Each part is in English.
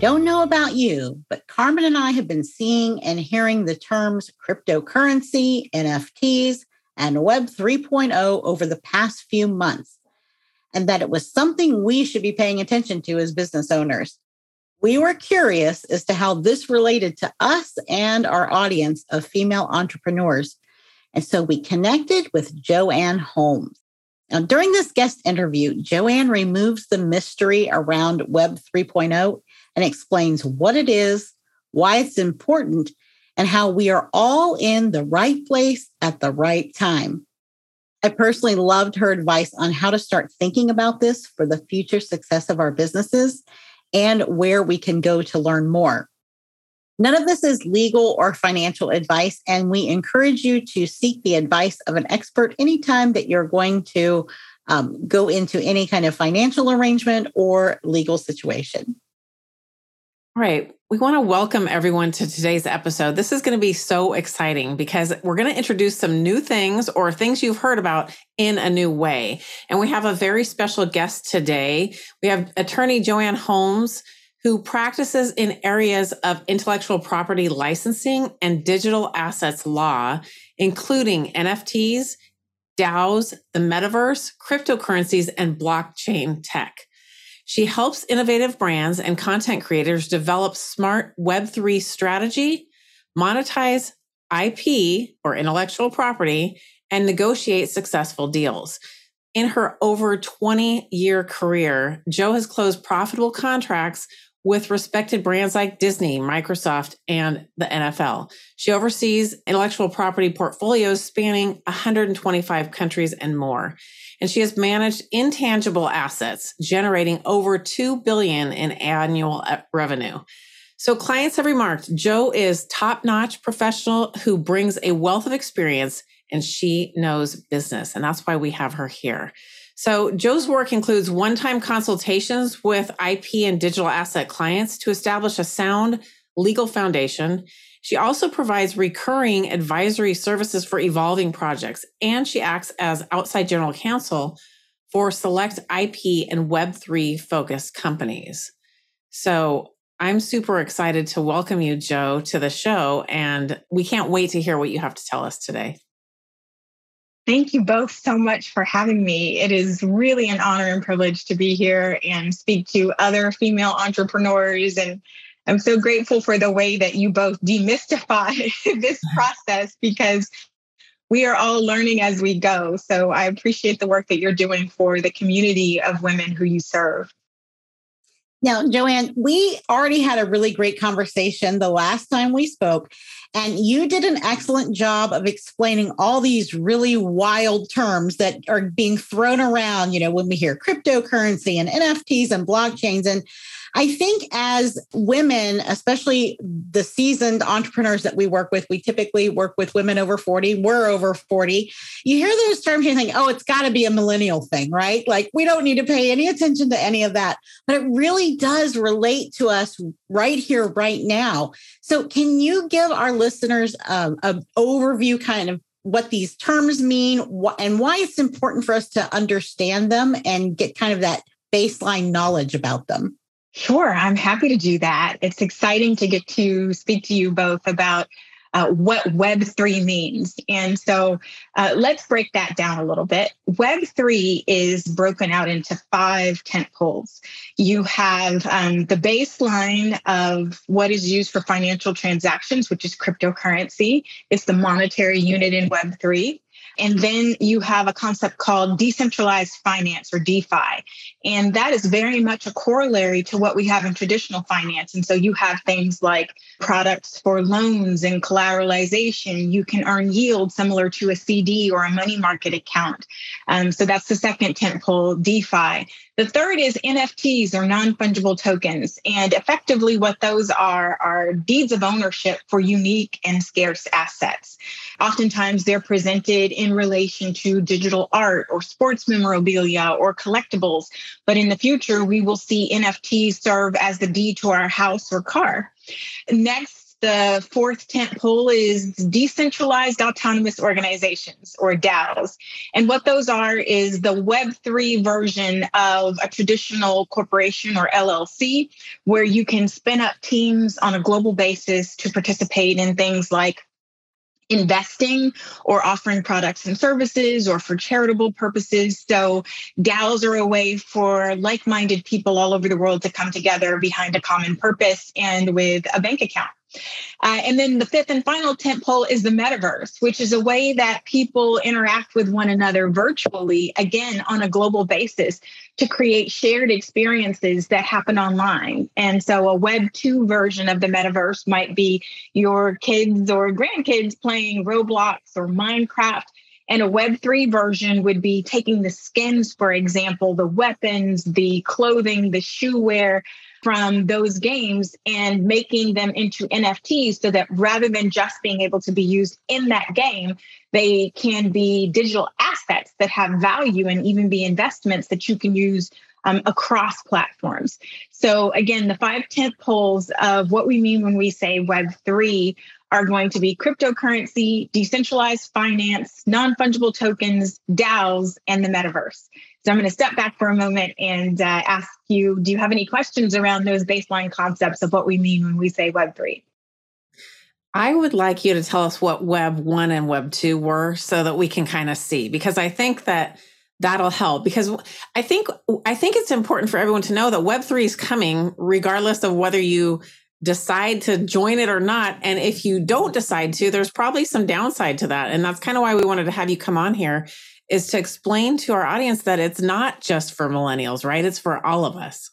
Don't know about you, but Carmen and I have been seeing and hearing the terms cryptocurrency, NFTs, and Web 3.0 over the past few months, and that it was something we should be paying attention to as business owners. We were curious as to how this related to us and our audience of female entrepreneurs. And so we connected with JoAnn Holmes. Now, during this guest interview, JoAnn removes the mystery around Web 3.0 and explains what it is, why it's important, and how we are all in the right place at the right time. I personally loved her advice on how to start thinking about this for the future success of our businesses and where we can go to learn more. None of this is legal or financial advice, and we encourage you to seek the advice of an expert anytime that you're going to um, go into any kind of financial arrangement or legal situation. Right. We want to welcome everyone to today's episode. This is going to be so exciting because we're going to introduce some new things or things you've heard about in a new way. And we have a very special guest today. We have attorney JoAnn Holmes, who practices in areas of intellectual property licensing and digital assets law, including NFTs, DAOs, the metaverse, cryptocurrencies, and blockchain tech. She helps innovative brands and content creators develop smart Web3 strategy, monetize IP or intellectual property, and negotiate successful deals. In her over 20 year career, Jo has closed profitable contracts with respected brands like Disney, Microsoft, and the NFL. She oversees intellectual property portfolios spanning 125 countries and more and she has managed intangible assets generating over 2 billion in annual uh, revenue. So clients have remarked Jo is top-notch professional who brings a wealth of experience and she knows business and that's why we have her here. So Jo's work includes one-time consultations with IP and digital asset clients to establish a sound legal foundation she also provides recurring advisory services for evolving projects, and she acts as outside general counsel for select IP and Web3 focused companies. So I'm super excited to welcome you, Jo, to the show, and we can't wait to hear what you have to tell us today. Thank you both so much for having me. It is really an honor and privilege to be here and speak to other female entrepreneurs and I'm so grateful for the way that you both demystify this process because we are all learning as we go. So I appreciate the work that you're doing for the community of women who you serve. Now, JoAnn, we already had a really great conversation the last time we spoke, and you did an excellent job of explaining all these really wild terms that are being thrown around, you know, when we hear cryptocurrency and NFTs and blockchains. And I think as women, especially the seasoned entrepreneurs that we work with, we typically work with women over 40. We're over 40. You hear those terms, you think, oh, it's got to be a millennial thing, right? Like we don't need to pay any attention to any of that. But it really does relate to us right here, right now. So, can you give our listeners um, an overview kind of what these terms mean and why it's important for us to understand them and get kind of that baseline knowledge about them? Sure, I'm happy to do that. It's exciting to get to speak to you both about uh, what Web3 means. And so uh, let's break that down a little bit. Web3 is broken out into five tent poles. You have um, the baseline of what is used for financial transactions, which is cryptocurrency. It's the monetary unit in Web3. And then you have a concept called decentralized finance or DeFi. And that is very much a corollary to what we have in traditional finance. And so you have things like products for loans and collateralization. You can earn yield similar to a CD or a money market account. Um, so that's the second tentpole, DeFi. The third is NFTs or non fungible tokens. And effectively, what those are are deeds of ownership for unique and scarce assets. Oftentimes, they're presented in relation to digital art or sports memorabilia or collectibles. But in the future, we will see NFTs serve as the deed to our house or car. Next, the fourth tent pole is decentralized autonomous organizations or DAOs. And what those are is the Web3 version of a traditional corporation or LLC, where you can spin up teams on a global basis to participate in things like investing or offering products and services or for charitable purposes. So DAOs are a way for like-minded people all over the world to come together behind a common purpose and with a bank account. Uh, and then the fifth and final tent pole is the metaverse, which is a way that people interact with one another virtually, again, on a global basis to create shared experiences that happen online. And so a Web 2 version of the metaverse might be your kids or grandkids playing Roblox or Minecraft. And a Web3 version would be taking the skins, for example, the weapons, the clothing, the shoe wear, from those games and making them into NFTs so that rather than just being able to be used in that game, they can be digital assets that have value and even be investments that you can use um, across platforms. So, again, the five tent poles of what we mean when we say Web3 are going to be cryptocurrency, decentralized finance, non fungible tokens, DAOs, and the metaverse. So I'm going to step back for a moment and uh, ask you do you have any questions around those baseline concepts of what we mean when we say Web3? I would like you to tell us what Web 1 and Web 2 were so that we can kind of see, because I think that that'll help because I think I think it's important for everyone to know that web 3 is coming regardless of whether you decide to join it or not and if you don't decide to there's probably some downside to that and that's kind of why we wanted to have you come on here is to explain to our audience that it's not just for millennials, right? It's for all of us.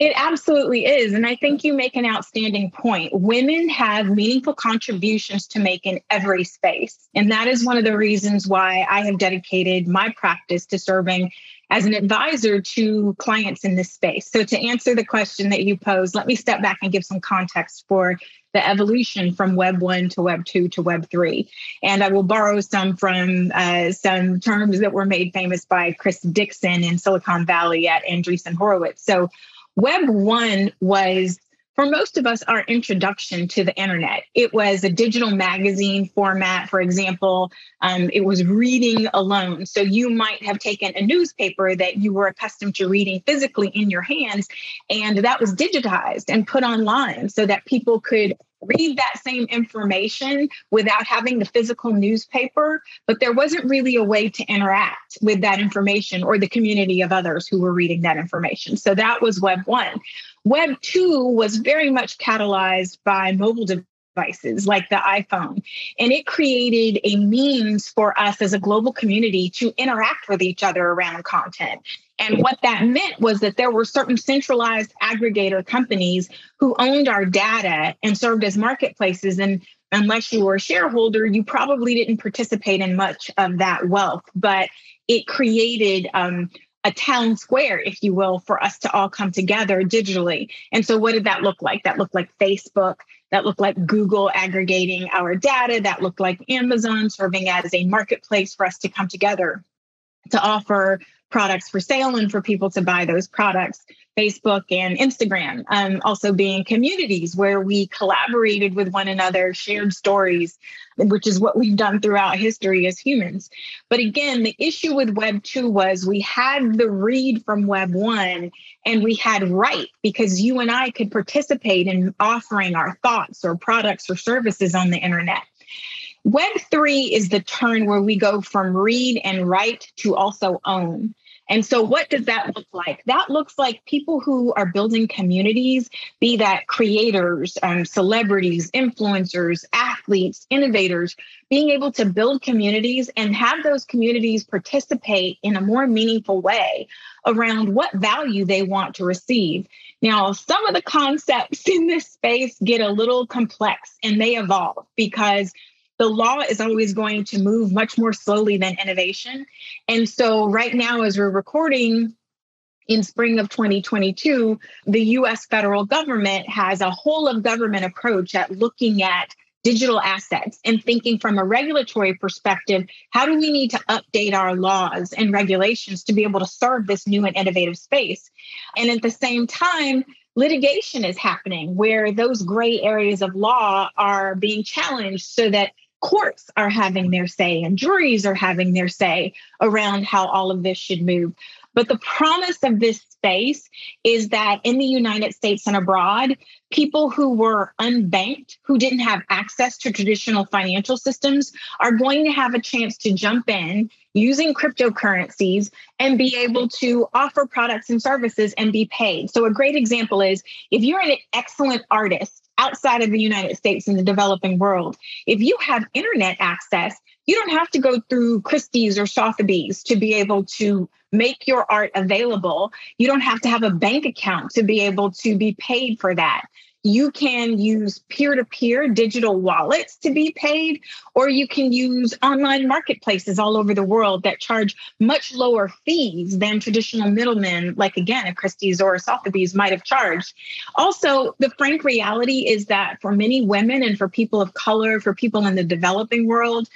It absolutely is. And I think you make an outstanding point. Women have meaningful contributions to make in every space. And that is one of the reasons why I have dedicated my practice to serving as an advisor to clients in this space. So, to answer the question that you posed, let me step back and give some context for the evolution from Web 1 to Web 2 to Web 3. And I will borrow some from uh, some terms that were made famous by Chris Dixon in Silicon Valley at Andreessen Horowitz. So, Web 1 was for most of us, our introduction to the internet. It was a digital magazine format, for example. Um, it was reading alone. So you might have taken a newspaper that you were accustomed to reading physically in your hands, and that was digitized and put online so that people could read that same information without having the physical newspaper, but there wasn't really a way to interact with that information or the community of others who were reading that information. So that was Web 1. Web 2 was very much catalyzed by mobile devices like the iPhone. And it created a means for us as a global community to interact with each other around content. And what that meant was that there were certain centralized aggregator companies who owned our data and served as marketplaces. And unless you were a shareholder, you probably didn't participate in much of that wealth. But it created um, a town square, if you will, for us to all come together digitally. And so, what did that look like? That looked like Facebook, that looked like Google aggregating our data, that looked like Amazon serving as a marketplace for us to come together. to offer products for sale and for people to buy those products. Facebook and Instagram, um, also being communities where we collaborated with one another, shared stories, which is what we've done throughout history as humans. But again, the issue with Web 2 was we had the read from Web 1 and we had write because you and I could participate in offering our thoughts or products or services on the internet. Web 3 is the turn where we go from read and write to also own. And so, what does that look like? That looks like people who are building communities, be that creators, um, celebrities, influencers, athletes, innovators, being able to build communities and have those communities participate in a more meaningful way around what value they want to receive. Now, some of the concepts in this space get a little complex and they evolve because the law is always going to move much more slowly than innovation. And so, right now, as we're recording, in spring of 2022, the US federal government has a whole of government approach at looking at digital assets and thinking from a regulatory perspective how do we need to update our laws and regulations to be able to serve this new and innovative space? And at the same time, litigation is happening where those gray areas of law are being challenged so that courts are having their say and juries are having their say around how all of this should move. But the promise of this space is that in the United States and abroad, people who were unbanked, who didn't have access to traditional financial systems, are going to have a chance to jump in using cryptocurrencies and be able to offer products and services and be paid. So, a great example is if you're an excellent artist outside of the United States in the developing world. If you have internet access, you don't have to go through Christie's or Sotheby's to be able to make your art available. You don't have to have a bank account to be able to be paid for that you can use peer to peer digital wallets to be paid, or you can use online marketplaces all over the world that charge much lower fees than traditional middlemen, like again, a Christie's or a Sotheby's might have charged. Also, the frank reality is that for many women and for people of color, for people in the developing world,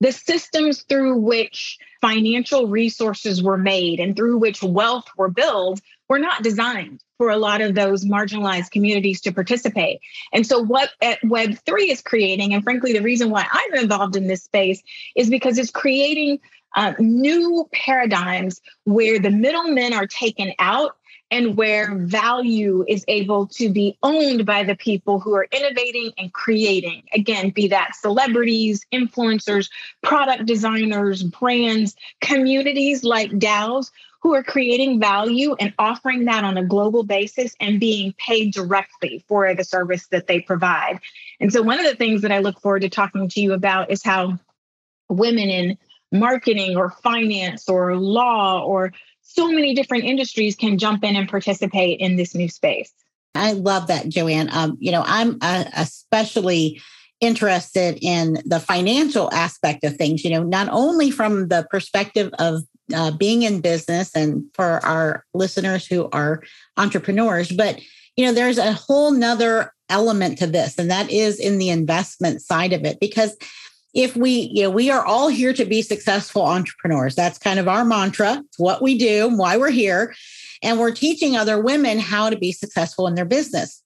the systems through which financial resources were made and through which wealth were built were not designed for a lot of those marginalized communities to participate. And so, what Web3 is creating, and frankly, the reason why I'm involved in this space is because it's creating uh, new paradigms where the middlemen are taken out and where value is able to be owned by the people who are innovating and creating. Again, be that celebrities, influencers, product designers, brands, communities like DAOs who are creating value and offering that on a global basis and being paid directly for the service that they provide. And so, one of the things that I look forward to talking to you about is how women in marketing or finance or law or so many different industries can jump in and participate in this new space. I love that, JoAnn. Um, you know, I'm uh, especially interested in the financial aspect of things, you know, not only from the perspective of uh, being in business and for our listeners who are entrepreneurs, but, you know, there's a whole nother element to this, and that is in the investment side of it, because if we, you know, we are all here to be successful entrepreneurs. That's kind of our mantra. It's what we do, why we're here. And we're teaching other women how to be successful in their business.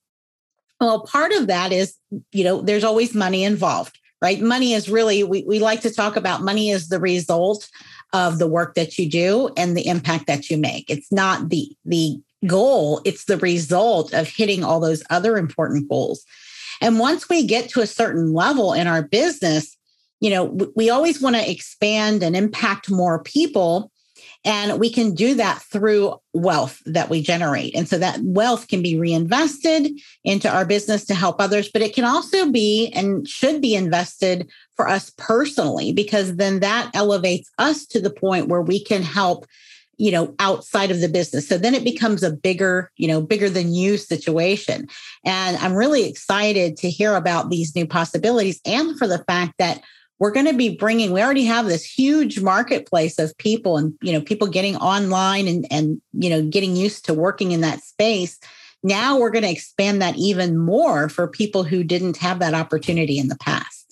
Well, part of that is, you know, there's always money involved, right? Money is really, we, we like to talk about money as the result of the work that you do and the impact that you make. It's not the, the goal, it's the result of hitting all those other important goals. And once we get to a certain level in our business, you know, we always want to expand and impact more people. And we can do that through wealth that we generate. And so that wealth can be reinvested into our business to help others, but it can also be and should be invested for us personally, because then that elevates us to the point where we can help you know outside of the business so then it becomes a bigger you know bigger than you situation and i'm really excited to hear about these new possibilities and for the fact that we're going to be bringing we already have this huge marketplace of people and you know people getting online and and you know getting used to working in that space. Now we're going to expand that even more for people who didn't have that opportunity in the past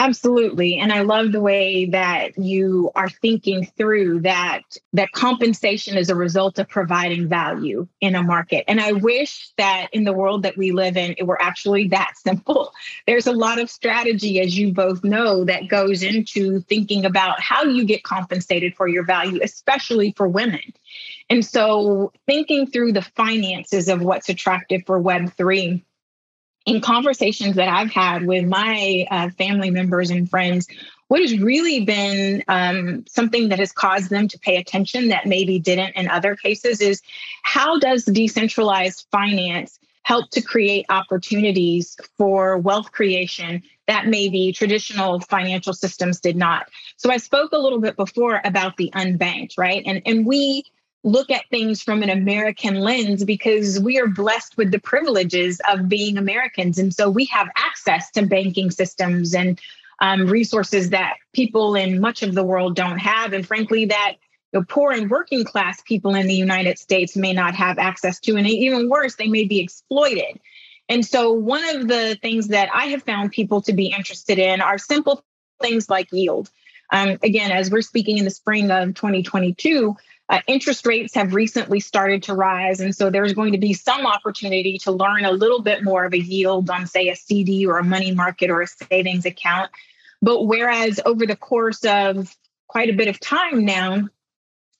Absolutely. And I love the way that you are thinking through that that compensation is a result of providing value in a market. And I wish that in the world that we live in it were actually that simple. There's a lot of strategy as you both know that goes into thinking about how you get compensated for your value, especially for women. And so thinking through the finances of what's attractive for web3 in conversations that I've had with my uh, family members and friends, what has really been um, something that has caused them to pay attention that maybe didn't in other cases is how does decentralized finance help to create opportunities for wealth creation that maybe traditional financial systems did not. So I spoke a little bit before about the unbanked, right? And and we look at things from an American lens because we are blessed with the privileges of being Americans. And so we have access to banking systems and um, resources that people in much of the world don't have. And frankly, that know, poor and working class people in the United States may not have access to. And even worse, they may be exploited. And so, one of the things that I have found people to be interested in are simple things like yield. Um, again, as we're speaking in the spring of 2022, uh, interest rates have recently started to rise. And so there's going to be some opportunity to learn a little bit more of a yield on, say, a CD or a money market or a savings account. But whereas over the course of quite a bit of time now,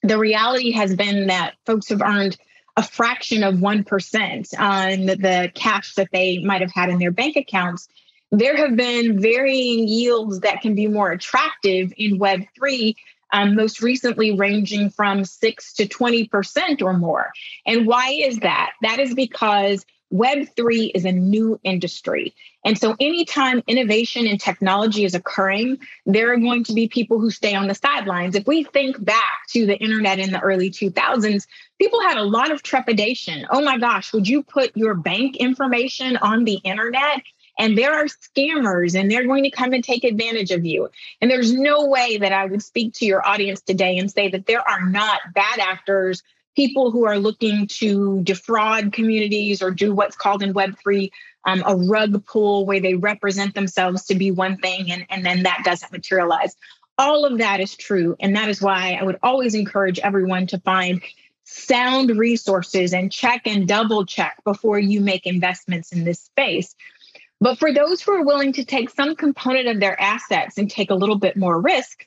the reality has been that folks have earned a fraction of 1% on the cash that they might have had in their bank accounts. There have been varying yields that can be more attractive in Web3 um, most recently ranging from 6 to 20% or more. And why is that? That is because Web3 is a new industry. And so, anytime innovation and technology is occurring, there are going to be people who stay on the sidelines. If we think back to the internet in the early 2000s, people had a lot of trepidation. Oh my gosh, would you put your bank information on the internet? And there are scammers and they're going to come and take advantage of you. And there's no way that I would speak to your audience today and say that there are not bad actors, people who are looking to defraud communities or do what's called in Web3 um, a rug pull where they represent themselves to be one thing and, and then that doesn't materialize. All of that is true. And that is why I would always encourage everyone to find sound resources and check and double check before you make investments in this space. But for those who are willing to take some component of their assets and take a little bit more risk,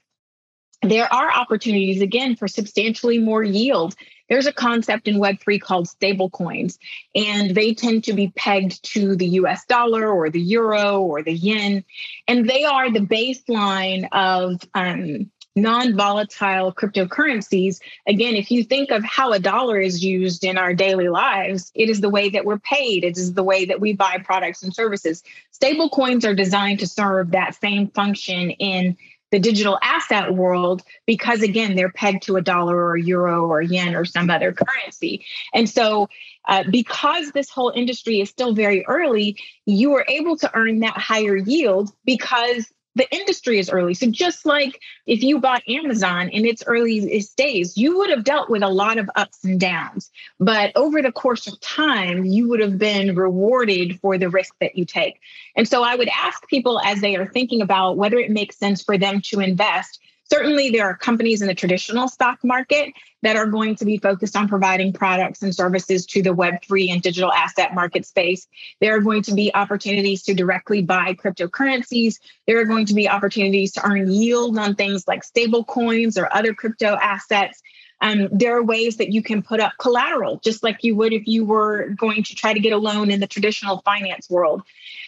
there are opportunities again for substantially more yield. There's a concept in Web3 called stablecoins, and they tend to be pegged to the US dollar or the euro or the yen. And they are the baseline of um, non-volatile cryptocurrencies again if you think of how a dollar is used in our daily lives it is the way that we're paid. It is the way that we buy products and services. Stable coins are designed to serve that same function in the digital asset world because again they're pegged to a dollar or a euro or yen or some other currency. And so uh, because this whole industry is still very early you are able to earn that higher yield because the industry is early. So just like if you bought Amazon in its early days, you would have dealt with a lot of ups and downs. But over the course of time, you would have been rewarded for the risk that you take. And so I would ask people as they are thinking about whether it makes sense for them to invest Certainly, there are companies in the traditional stock market that are going to be focused on providing products and services to the Web3 and digital asset market space. There are going to be opportunities to directly buy cryptocurrencies. There are going to be opportunities to earn yield on things like stable coins or other crypto assets. Um, there are ways that you can put up collateral, just like you would if you were going to try to get a loan in the traditional finance world.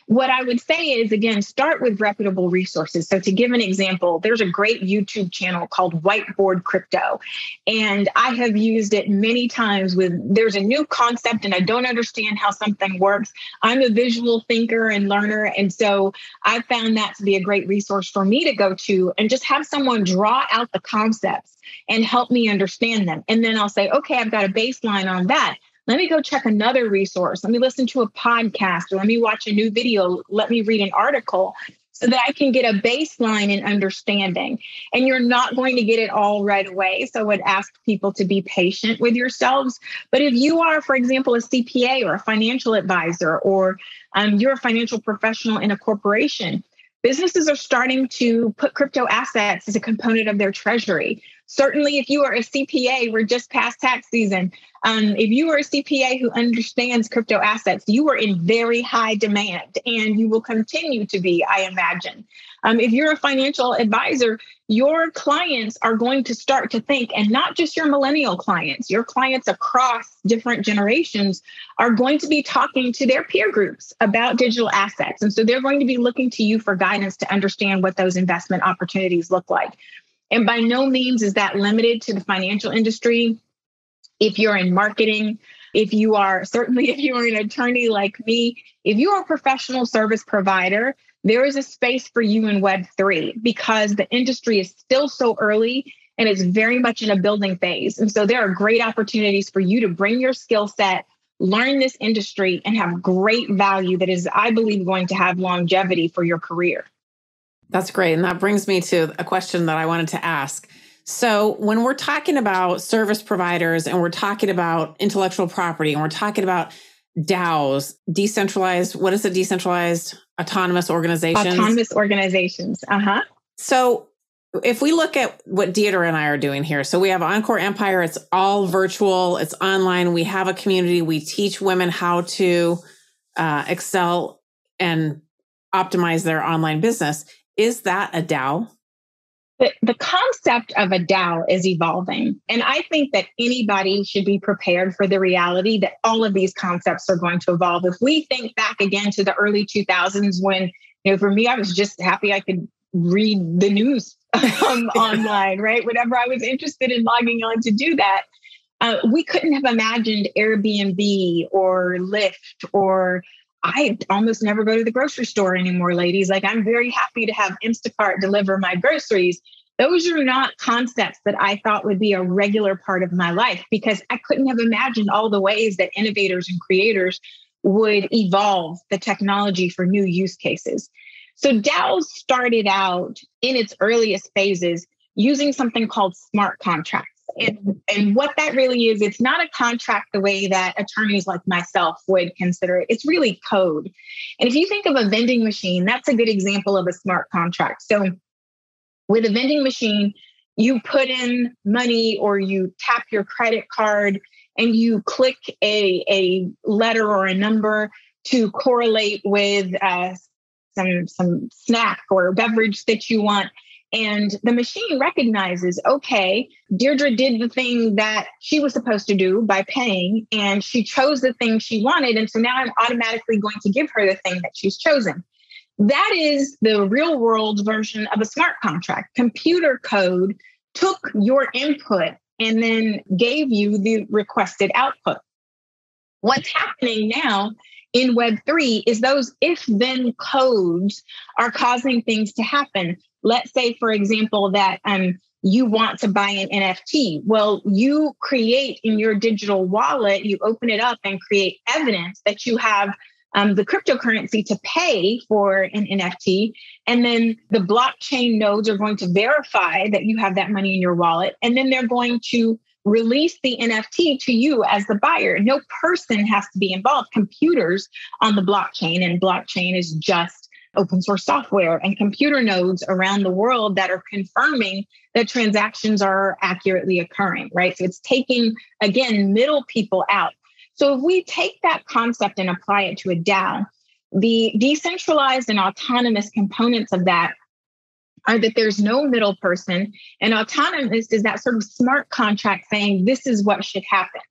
What I would say is, again, start with reputable resources. So, to give an example, there's a great YouTube channel called Whiteboard Crypto, and I have used it many times. With there's a new concept, and I don't understand how something works. I'm a visual thinker and learner, and so I found that to be a great resource for me to go to and just have someone draw out the concepts and help me understand them. And then I'll say, okay, I've got a baseline on that let me go check another resource. Let me listen to a podcast or let me watch a new video. Let me read an article so that I can get a baseline and understanding. And you're not going to get it all right away. So I would ask people to be patient with yourselves. But if you are, for example, a CPA or a financial advisor, or um, you're a financial professional in a corporation, businesses are starting to put crypto assets as a component of their treasury. Certainly, if you are a CPA, we're just past tax season. Um, if you are a CPA who understands crypto assets, you are in very high demand and you will continue to be, I imagine. Um, if you're a financial advisor, your clients are going to start to think, and not just your millennial clients, your clients across different generations are going to be talking to their peer groups about digital assets. And so they're going to be looking to you for guidance to understand what those investment opportunities look like. And by no means is that limited to the financial industry. If you're in marketing, if you are certainly if you are an attorney like me, if you are a professional service provider, there is a space for you in Web3 because the industry is still so early and it's very much in a building phase. And so there are great opportunities for you to bring your skill set, learn this industry, and have great value that is, I believe, going to have longevity for your career. That's great. And that brings me to a question that I wanted to ask. So, when we're talking about service providers and we're talking about intellectual property and we're talking about DAOs, decentralized, what is a Decentralized autonomous organization? Autonomous organizations. Uh huh. So, if we look at what Deirdre and I are doing here, so we have Encore Empire, it's all virtual, it's online. We have a community. We teach women how to uh, excel and optimize their online business. Is that a DAO? The, the concept of a DAO is evolving. And I think that anybody should be prepared for the reality that all of these concepts are going to evolve. If we think back again to the early 2000s, when, you know, for me, I was just happy I could read the news um, online, right? Whenever I was interested in logging on to do that, uh, we couldn't have imagined Airbnb or Lyft or I almost never go to the grocery store anymore, ladies. Like, I'm very happy to have Instacart deliver my groceries. Those are not concepts that I thought would be a regular part of my life because I couldn't have imagined all the ways that innovators and creators would evolve the technology for new use cases. So, DAOs started out in its earliest phases using something called smart contracts. And, and what that really is, it's not a contract the way that attorneys like myself would consider it. It's really code. And if you think of a vending machine, that's a good example of a smart contract. So with a vending machine, you put in money or you tap your credit card and you click a, a letter or a number to correlate with uh, some some snack or beverage that you want and the machine recognizes, okay, Deirdre did the thing that she was supposed to do by paying, and she chose the thing she wanted. And so now I'm automatically going to give her the thing that she's chosen. That is the real world version of a smart contract. Computer code took your input and then gave you the requested output. What's happening now in Web3 is those if then codes are causing things to happen let's say, for example, that um, you want to buy an NFT. Well, you create in your digital wallet, you open it up and create evidence that you have um, the cryptocurrency to pay for an NFT. And then the blockchain nodes are going to verify that you have that money in your wallet. And then they're going to release the NFT to you as the buyer. No person has to be involved. Computers on the blockchain, and blockchain is just open source software and computer nodes around the world that are confirming that transactions are accurately occurring, right? So it's taking, again, middle people out. So if we take that concept and apply it to a DAO, the decentralized and autonomous components of that are that there's no middle person, and autonomous is that sort of smart contract saying this is what should happen.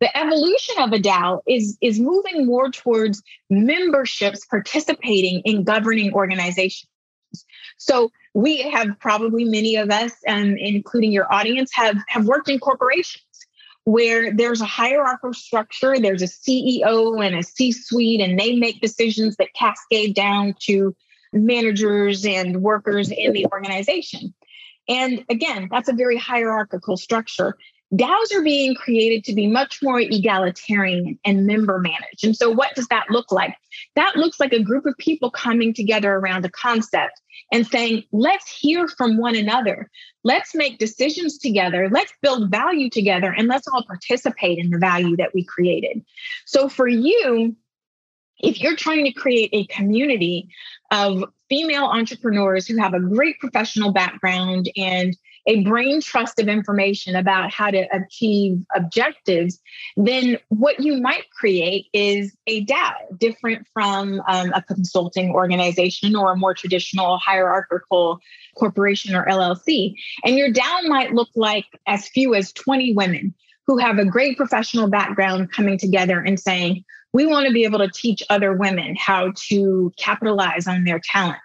The evolution of a DAO is, is moving more towards memberships participating in governing organizations. So we have probably many of us, and including your audience, have, have worked in corporations where there's a hierarchical structure, there's a CEO and a C suite, and they make decisions that cascade down to managers and workers in the organization. And again, that's a very hierarchical structure. DAOs are being created to be much more egalitarian and member managed. And so, what does that look like? That looks like a group of people coming together around a concept and saying, let's hear from one another. Let's make decisions together. Let's build value together, and let's all participate in the value that we created. So, for you, if you're trying to create a community of female entrepreneurs who have a great professional background and a brain trust of information about how to achieve objectives, then what you might create is a DAO, different from um, a consulting organization or a more traditional hierarchical corporation or LLC. And your DAO might look like as few as 20 women who have a great professional background coming together and saying, we want to be able to teach other women how to capitalize on their talent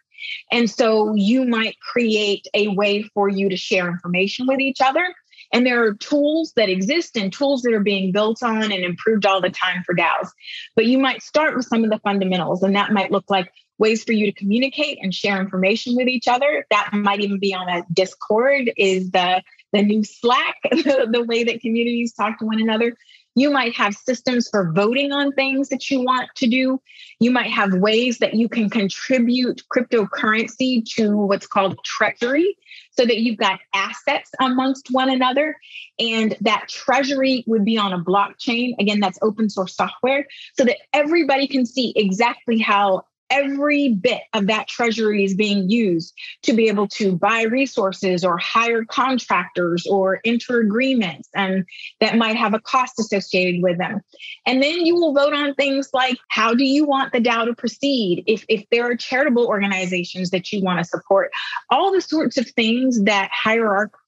and so you might create a way for you to share information with each other. And there are tools that exist and tools that are being built on and improved all the time for DAOs. But you might start with some of the fundamentals, and that might look like ways for you to communicate and share information with each other. That might even be on a Discord, is the the new Slack, the, the way that communities talk to one another. You might have systems for voting on things that you want to do. You might have ways that you can contribute cryptocurrency to what's called treasury so that you've got assets amongst one another. And that treasury would be on a blockchain. Again, that's open source software so that everybody can see exactly how every bit of that treasury is being used to be able to buy resources or hire contractors or enter agreements and that might have a cost associated with them. And then you will vote on things like how do you want the dao to proceed? If, if there are charitable organizations that you want to support all the sorts of things that hierarchical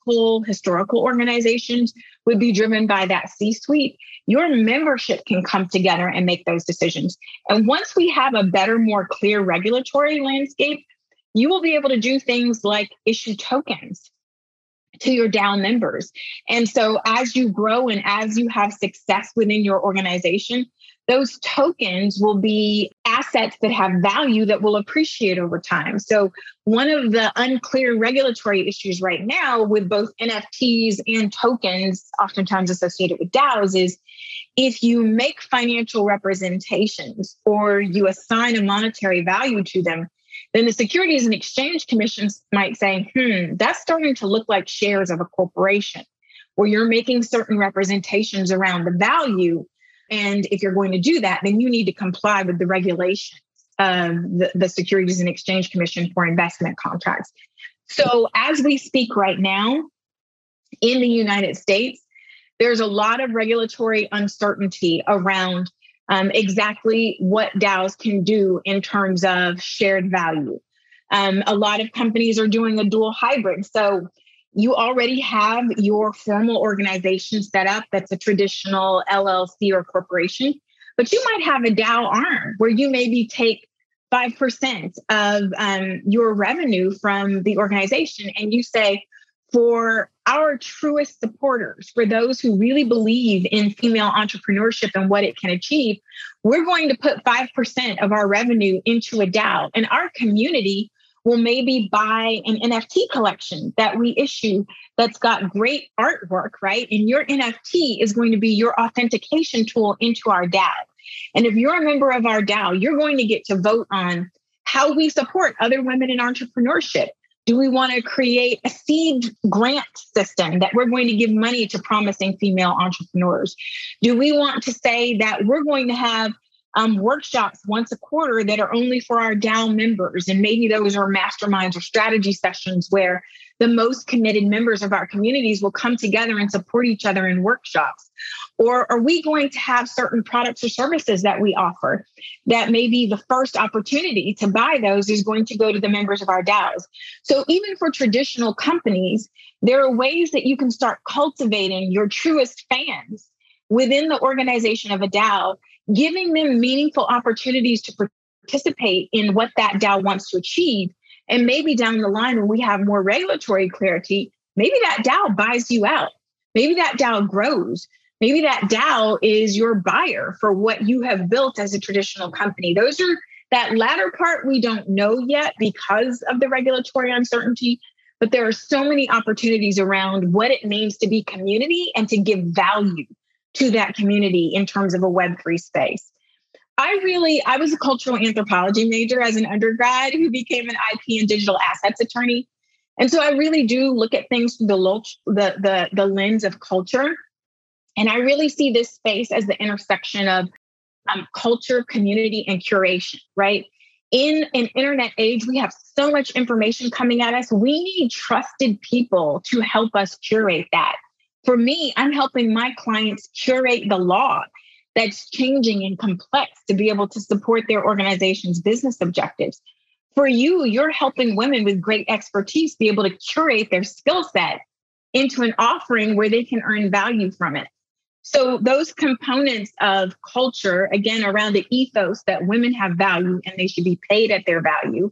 historical organizations would be driven by that C suite, your membership can come together and make those decisions. And once we have a better, more clear regulatory landscape, you will be able to do things like issue tokens to your DAO members. And so as you grow and as you have success within your organization, those tokens will be assets that have value that will appreciate over time. So, one of the unclear regulatory issues right now with both NFTs and tokens, oftentimes associated with DAOs, is if you make financial representations or you assign a monetary value to them, then the Securities and Exchange Commission might say, hmm, that's starting to look like shares of a corporation, where you're making certain representations around the value and if you're going to do that, then you need to comply with the regulations of the, the Securities and Exchange Commission for investment contracts. So, as we speak right now in the United States, there's a lot of regulatory uncertainty around um, exactly what DAOs can do in terms of shared value. Um, a lot of companies are doing a dual hybrid. So, you already have your formal organization set up that's a traditional LLC or corporation, but you might have a DAO arm where you maybe take 5% of um, your revenue from the organization and you say, for our truest supporters, for those who really believe in female entrepreneurship and what it can achieve, we're going to put 5% of our revenue into a DAO. And our community will maybe buy an NFT collection that we issue that's got great artwork, right? And your NFT is going to be your authentication tool into our DAO. And if you're a member of our DAO, you're going to get to vote on how we support other women in entrepreneurship. Do we want to create a seed grant system that we're going to give money to promising female entrepreneurs? Do we want to say that we're going to have um, workshops once a quarter that are only for our DAO members. And maybe those are masterminds or strategy sessions where the most committed members of our communities will come together and support each other in workshops. Or are we going to have certain products or services that we offer that maybe the first opportunity to buy those is going to go to the members of our DAOs? So even for traditional companies, there are ways that you can start cultivating your truest fans within the organization of a DAO giving them meaningful opportunities to participate in what that DAO wants to achieve. And maybe down the line, when we have more regulatory clarity, maybe that DAO buys you out. Maybe that DAO grows. Maybe that DAO is your buyer for what you have built as a traditional company. Those are that latter part we don't know yet because of the regulatory uncertainty. But there are so many opportunities around what it means to be community and to give value to that community in terms of a Web3 space. I really, I was a cultural anthropology major as an undergrad who became an IP and digital assets attorney. And so I really do look at things through the, the, the, the lens of culture. And I really see this space as the intersection of um, culture, community, and curation, right? in an internet age, we have so much information coming at us. We need trusted people to help us curate that. For me, I'm helping my clients curate the law that's changing and complex to be able to support their organization's business objectives. For you, you're helping women with great expertise be able to curate their skill set into an offering where they can earn value from it. So, those components of culture, again, around the ethos that women have value and they should be paid at their value,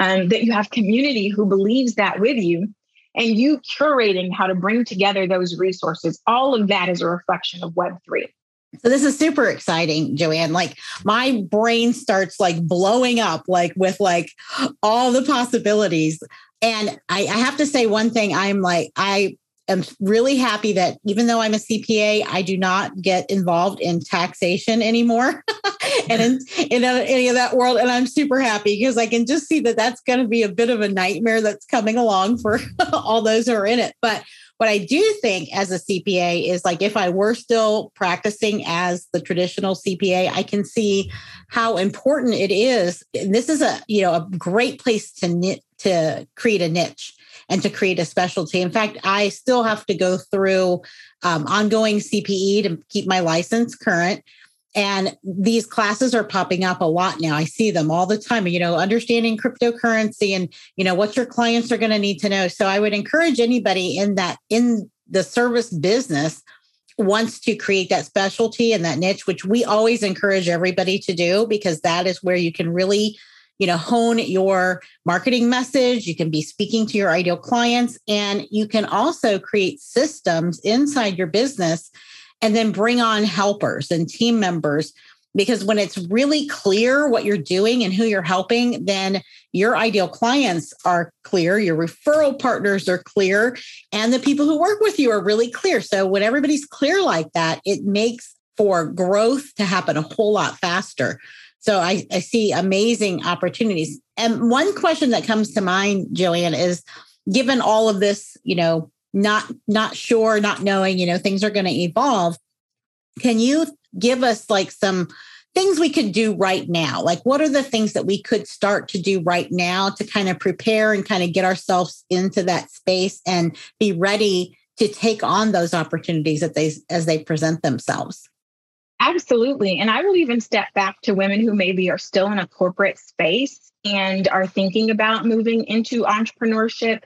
um, that you have community who believes that with you, and you curating how to bring together those resources, all of that is a reflection of Web3. So this is super exciting, JoAnn. Like my brain starts like blowing up, like with like all the possibilities. And I, I have to say one thing. I'm like, I am really happy that even though I'm a CPA, I do not get involved in taxation anymore and in, in any of that world. And I'm super happy because I can just see that that's going to be a bit of a nightmare that's coming along for all those who are in it. But what I do think as a CPA is like if I were still practicing as the traditional CPA, I can see how important it is. And this is a, you know, a great place to knit to create a niche and to create a specialty. In fact, I still have to go through um, ongoing CPE to keep my license current. And these classes are popping up a lot now. I see them all the time, you know, understanding cryptocurrency and, you know, what your clients are going to need to know. So I would encourage anybody in that, in the service business wants to create that specialty and that niche, which we always encourage everybody to do because that is where you can really you know hone your marketing message. You can be speaking to your ideal clients and you can also create systems inside your business and then bring on helpers and team members. Because when it's really clear what you're doing and who you're helping then your ideal clients are clear your referral partners are clear and the people who work with you are really clear. So when everybody's clear like that it makes for growth to happen a whole lot faster so I, I see amazing opportunities. And one question that comes to mind, JoAnn, is given all of this, you know, not not sure, not knowing, you know, things are going to evolve. Can you give us like some things we could do right now? Like what are the things that we could start to do right now to kind of prepare and kind of get ourselves into that space and be ready to take on those opportunities that they as they present themselves? Absolutely. And I will even step back to women who maybe are still in a corporate space and are thinking about moving into entrepreneurship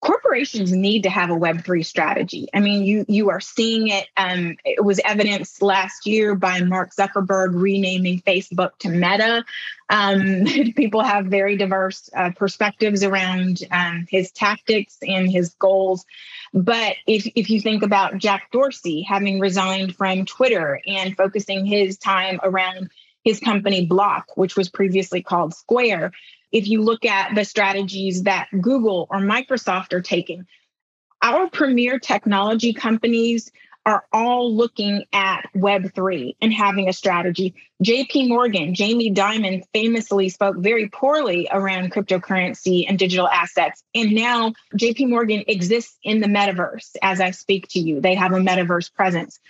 corporations need to have a web3 strategy. I mean you you are seeing it um, it was evidenced last year by mark zuckerberg renaming facebook to meta. Um, people have very diverse uh, perspectives around um, his tactics and his goals. But if, if you think about jack dorsey having resigned from twitter and focusing his time around his company block which was previously called square if you look at the strategies that Google or Microsoft are taking, our premier technology companies are all looking at Web3 and having a strategy. JP Morgan, Jamie Dimon famously spoke very poorly around cryptocurrency and digital assets. And now JP Morgan exists in the metaverse as I speak to you. They have a metaverse presence.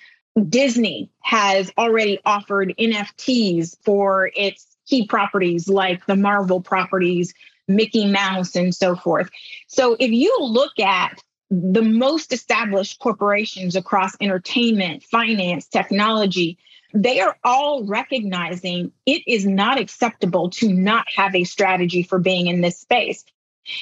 Disney has already offered NFTs for its key properties like the Marvel properties, Mickey Mouse, and so forth. So if you look at the most established corporations across entertainment, finance, technology, they are all recognizing it is not acceptable to not have a strategy for being in this space.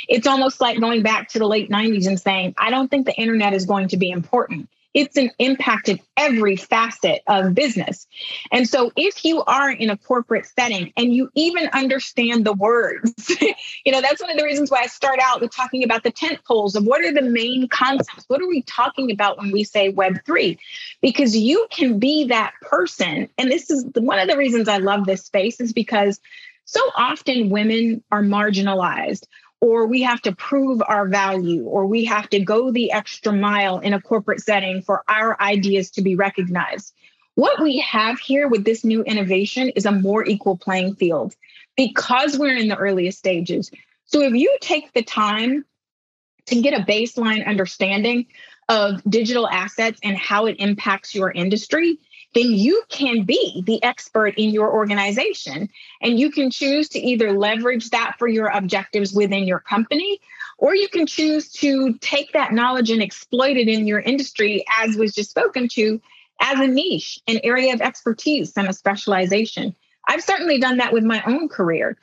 It's almost like going back to the late 90s and saying, I don't think the internet is going to be important it's an impacted every facet of business. And so if you are in a corporate setting and you even understand the words, you know, that's one of the reasons why I start out with talking about the tent poles of what are the main concepts? What are we talking about when we say Web3? Because you can be that person. And this is one of the reasons I love this space is because so often women are marginalized or we have to prove our value, or we have to go the extra mile in a corporate setting for our ideas to be recognized. What we have here with this new innovation is a more equal playing field because we're in the earliest stages. So if you take the time to get a baseline understanding of digital assets and how it impacts your industry, then you can be the expert in your organization. And you can choose to either leverage that for your objectives within your company, or you can choose to take that knowledge and exploit it in your industry, as was just spoken to, as a niche, an area of expertise and a specialization. I've certainly done that with my own career.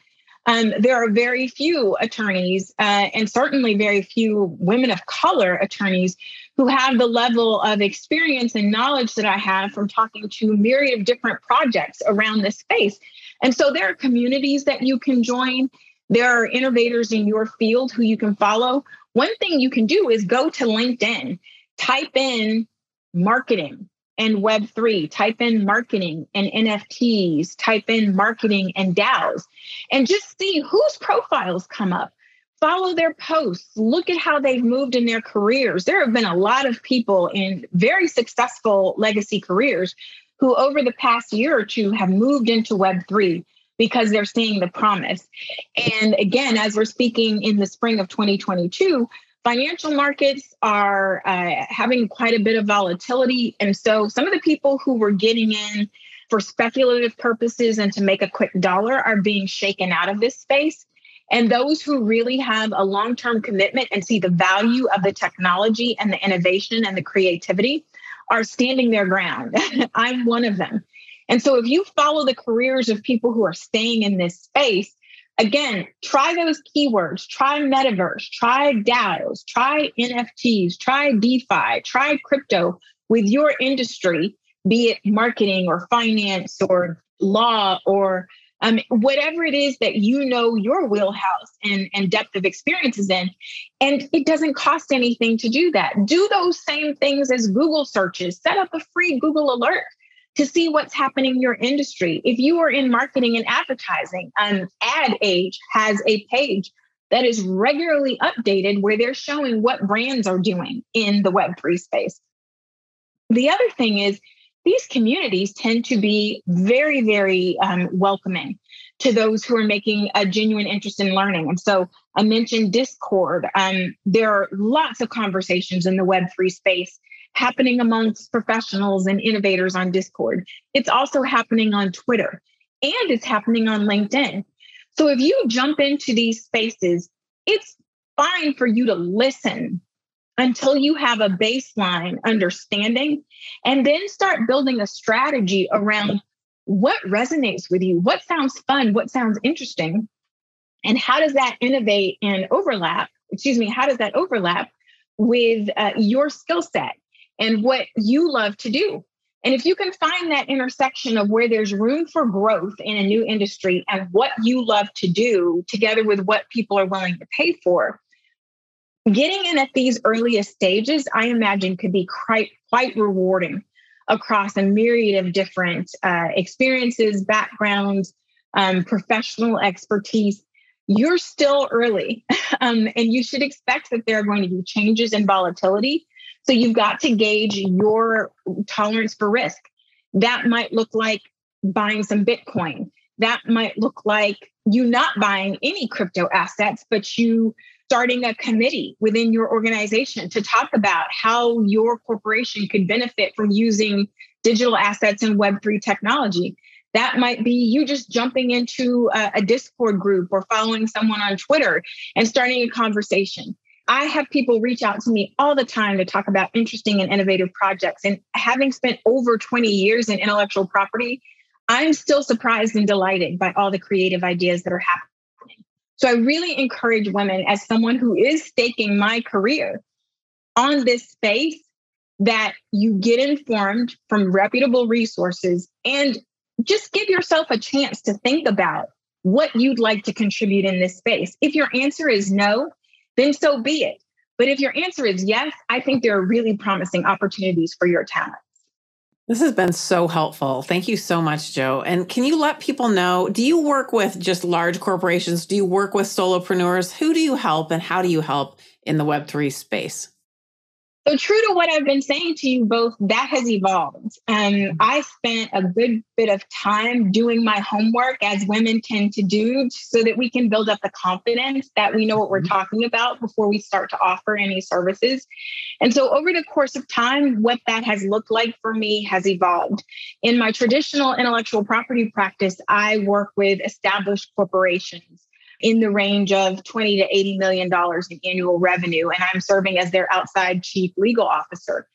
Um, there are very few attorneys, uh, and certainly very few women of color attorneys, who have the level of experience and knowledge that I have from talking to a myriad of different projects around this space. And so there are communities that you can join. There are innovators in your field who you can follow. One thing you can do is go to LinkedIn, type in marketing, and Web3, type in marketing and NFTs, type in marketing and DAOs, and just see whose profiles come up. Follow their posts, look at how they've moved in their careers. There have been a lot of people in very successful legacy careers who, over the past year or two, have moved into Web3 because they're seeing the promise. And again, as we're speaking in the spring of 2022, financial markets are uh, having quite a bit of volatility. And so some of the people who were getting in for speculative purposes and to make a quick dollar are being shaken out of this space. And those who really have a long term commitment and see the value of the technology and the innovation and the creativity are standing their ground. I'm one of them. And so if you follow the careers of people who are staying in this space, Again, try those keywords, try metaverse, try DAOs, try NFTs, try DeFi, try crypto with your industry, be it marketing or finance or law or um, whatever it is that you know your wheelhouse and, and depth of experience is in. And it doesn't cost anything to do that. Do those same things as Google searches, set up a free Google alert to see what's happening in your industry. If you are in marketing and advertising, um, Ad Age has a page that is regularly updated where they're showing what brands are doing in the Web3 space. The other thing is, these communities tend to be very, very um, welcoming to those who are making a genuine interest in learning. And so I mentioned Discord. Um, there are lots of conversations in the Web3 space happening amongst professionals and innovators on Discord. It's also happening on Twitter and it's happening on LinkedIn. So if you jump into these spaces, it's fine for you to listen until you have a baseline understanding and then start building a strategy around what resonates with you, what sounds fun, what sounds interesting, and how does that innovate and overlap? Excuse me, how does that overlap with uh, your skill set? and what you love to do. And if you can find that intersection of where there's room for growth in a new industry and what you love to do together with what people are willing to pay for, getting in at these earliest stages, I imagine could be quite, quite rewarding across a myriad of different uh, experiences, backgrounds, um, professional expertise. You're still early, um, and you should expect that there are going to be changes in volatility so you've got to gauge your tolerance for risk. That might look like buying some Bitcoin. That might look like you not buying any crypto assets, but you starting a committee within your organization to talk about how your corporation could benefit from using digital assets and Web3 technology. That might be you just jumping into a, a Discord group or following someone on Twitter and starting a conversation. I have people reach out to me all the time to talk about interesting and innovative projects. And having spent over 20 years in intellectual property, I'm still surprised and delighted by all the creative ideas that are happening. So I really encourage women, as someone who is staking my career on this space, that you get informed from reputable resources and just give yourself a chance to think about what you'd like to contribute in this space. If your answer is no, then so be it. But if your answer is yes, I think there are really promising opportunities for your talents. This has been so helpful. Thank you so much, Jo. And can you let people know do you work with just large corporations? Do you work with solopreneurs? Who do you help and how do you help in the Web3 space? So, true to what I've been saying to you both, that has evolved. Um, I spent a good bit of time doing my homework, as women tend to do, so that we can build up the confidence that we know what we're mm-hmm. talking about before we start to offer any services. And so, over the course of time, what that has looked like for me has evolved. In my traditional intellectual property practice, I work with established corporations in the range of 20 to 80 million dollars in annual revenue and i'm serving as their outside chief legal officer.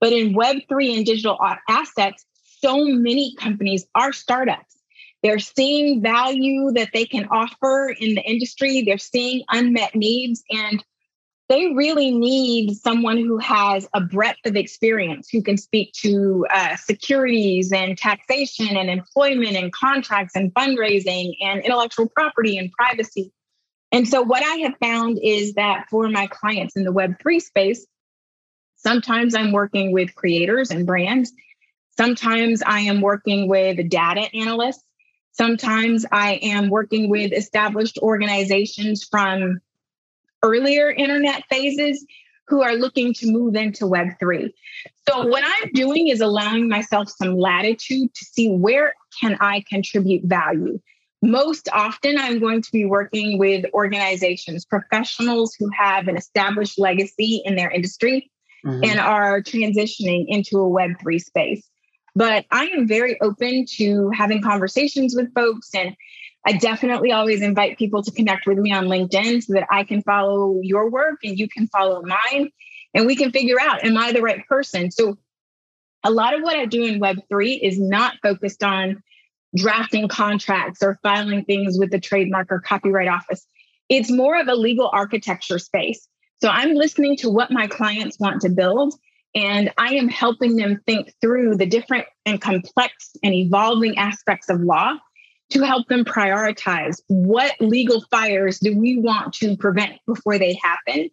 But in web3 and digital assets so many companies are startups. They're seeing value that they can offer in the industry. They're seeing unmet needs and they really need someone who has a breadth of experience who can speak to uh, securities and taxation and employment and contracts and fundraising and intellectual property and privacy. And so, what I have found is that for my clients in the Web3 space, sometimes I'm working with creators and brands. Sometimes I am working with data analysts. Sometimes I am working with established organizations from earlier internet phases who are looking to move into Web3. So what I'm doing is allowing myself some latitude to see where can I contribute value. Most often, I'm going to be working with organizations, professionals who have an established legacy in their industry mm-hmm. and are transitioning into a Web3 space. But I am very open to having conversations with folks and I definitely always invite people to connect with me on LinkedIn so that I can follow your work and you can follow mine and we can figure out am I the right person? So a lot of what I do in Web3 is not focused on drafting contracts or filing things with the trademark or copyright office. It's more of a legal architecture space. So I'm listening to what my clients want to build and I am helping them think through the different and complex and evolving aspects of law to help them prioritize what legal fires do we want to prevent before they happen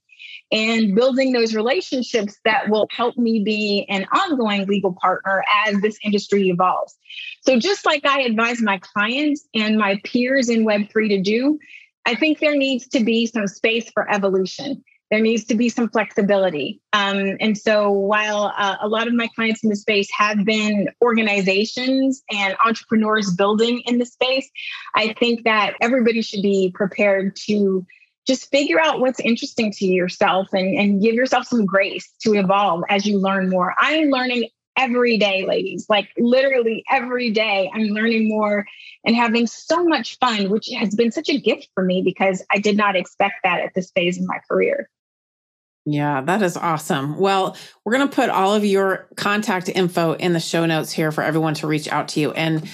and building those relationships that will help me be an ongoing legal partner as this industry evolves. So, just like I advise my clients and my peers in Web3 to do, I think there needs to be some space for evolution there needs to be some flexibility. Um, and so, while uh, a lot of my clients in the space have been organizations and entrepreneurs building in the space, I think that everybody should be prepared to just figure out what's interesting to yourself and, and give yourself some grace to evolve as you learn more. I'm learning every day, ladies, like literally every day. I'm learning more and having so much fun, which has been such a gift for me because I did not expect that at this phase in my career. Yeah, that is awesome. Well, we're going to put all of your contact info in the show notes here for everyone to reach out to you. And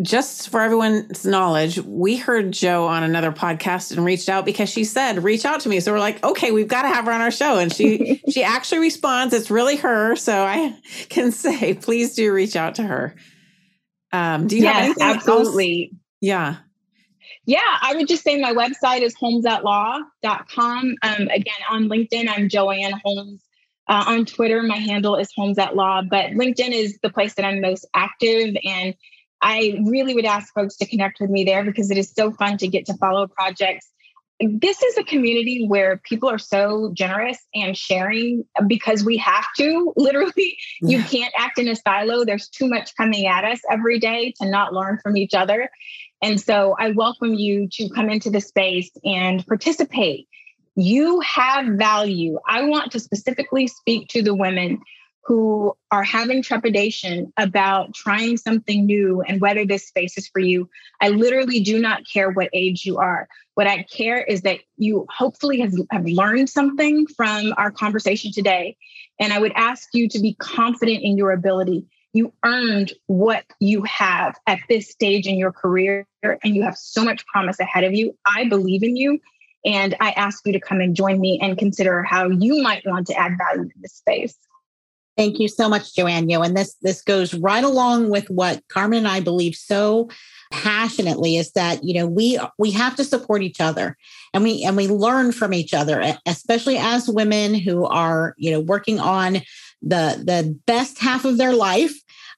just for everyone's knowledge, we heard Jo on another podcast and reached out because she said, reach out to me. So we're like, okay, we've got to have her on our show. And she she actually responds. It's really her. So I can say, please do reach out to her. Um, do you yes, have anything absolutely. Else? Yeah. Yeah, I would just say my website is holmesatlaw.com. Um, again, on LinkedIn, I'm JoAnn Holmes. Uh, on Twitter, my handle is Holmes at Law, but LinkedIn is the place that I'm most active. And I really would ask folks to connect with me there because it is so fun to get to follow projects. This is a community where people are so generous and sharing because we have to. Literally, you can't act in a silo. There's too much coming at us every day to not learn from each other. And so I welcome you to come into the space and participate. You have value. I want to specifically speak to the women who are having trepidation about trying something new and whether this space is for you. I literally do not care what age you are. What I care is that you hopefully have, have learned something from our conversation today. And I would ask you to be confident in your ability you earned what you have at this stage in your career and you have so much promise ahead of you. I believe in you. And I ask you to come and join me and consider how you might want to add value in this space. Thank you so much, JoAnn. And this this goes right along with what Carmen and I believe so passionately is that you know we we have to support each other and we and we learn from each other especially as women who are you know working on the the best half of their life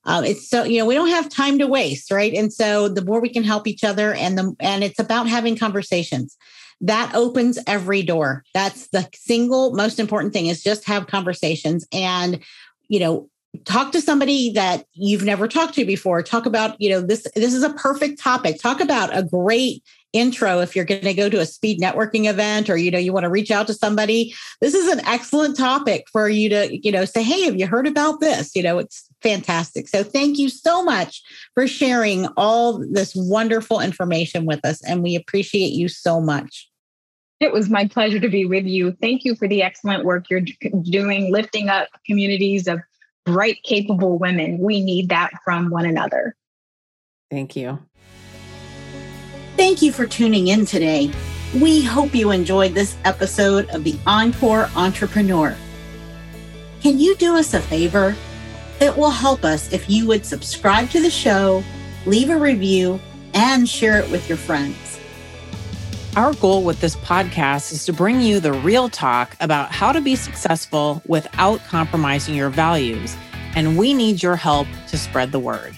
um, it's so you know we don't have time to waste right and so the more we can help each other and the and it's about having conversations that opens every door. That's the single most important thing is just have conversations and, you know, talk to somebody that you've never talked to before. Talk about you know this this is a perfect topic. Talk about a great intro if you're going to go to a speed networking event or you know you want to reach out to somebody. This is an excellent topic for you to you know say hey have you heard about this? You know it's fantastic. So thank you so much for sharing all this wonderful information with us and we appreciate you so much. It was my pleasure to be with you. Thank you for the excellent work you're doing, lifting up communities of bright, capable women. We need that from one another. Thank you. Thank you for tuning in today. We hope you enjoyed this episode of the Encore Entrepreneur. Can you do us a favor? It will help us if you would subscribe to the show, leave a review, and share it with your friends. Our goal with this podcast is to bring you the real talk about how to be successful without compromising your values. And we need your help to spread the word.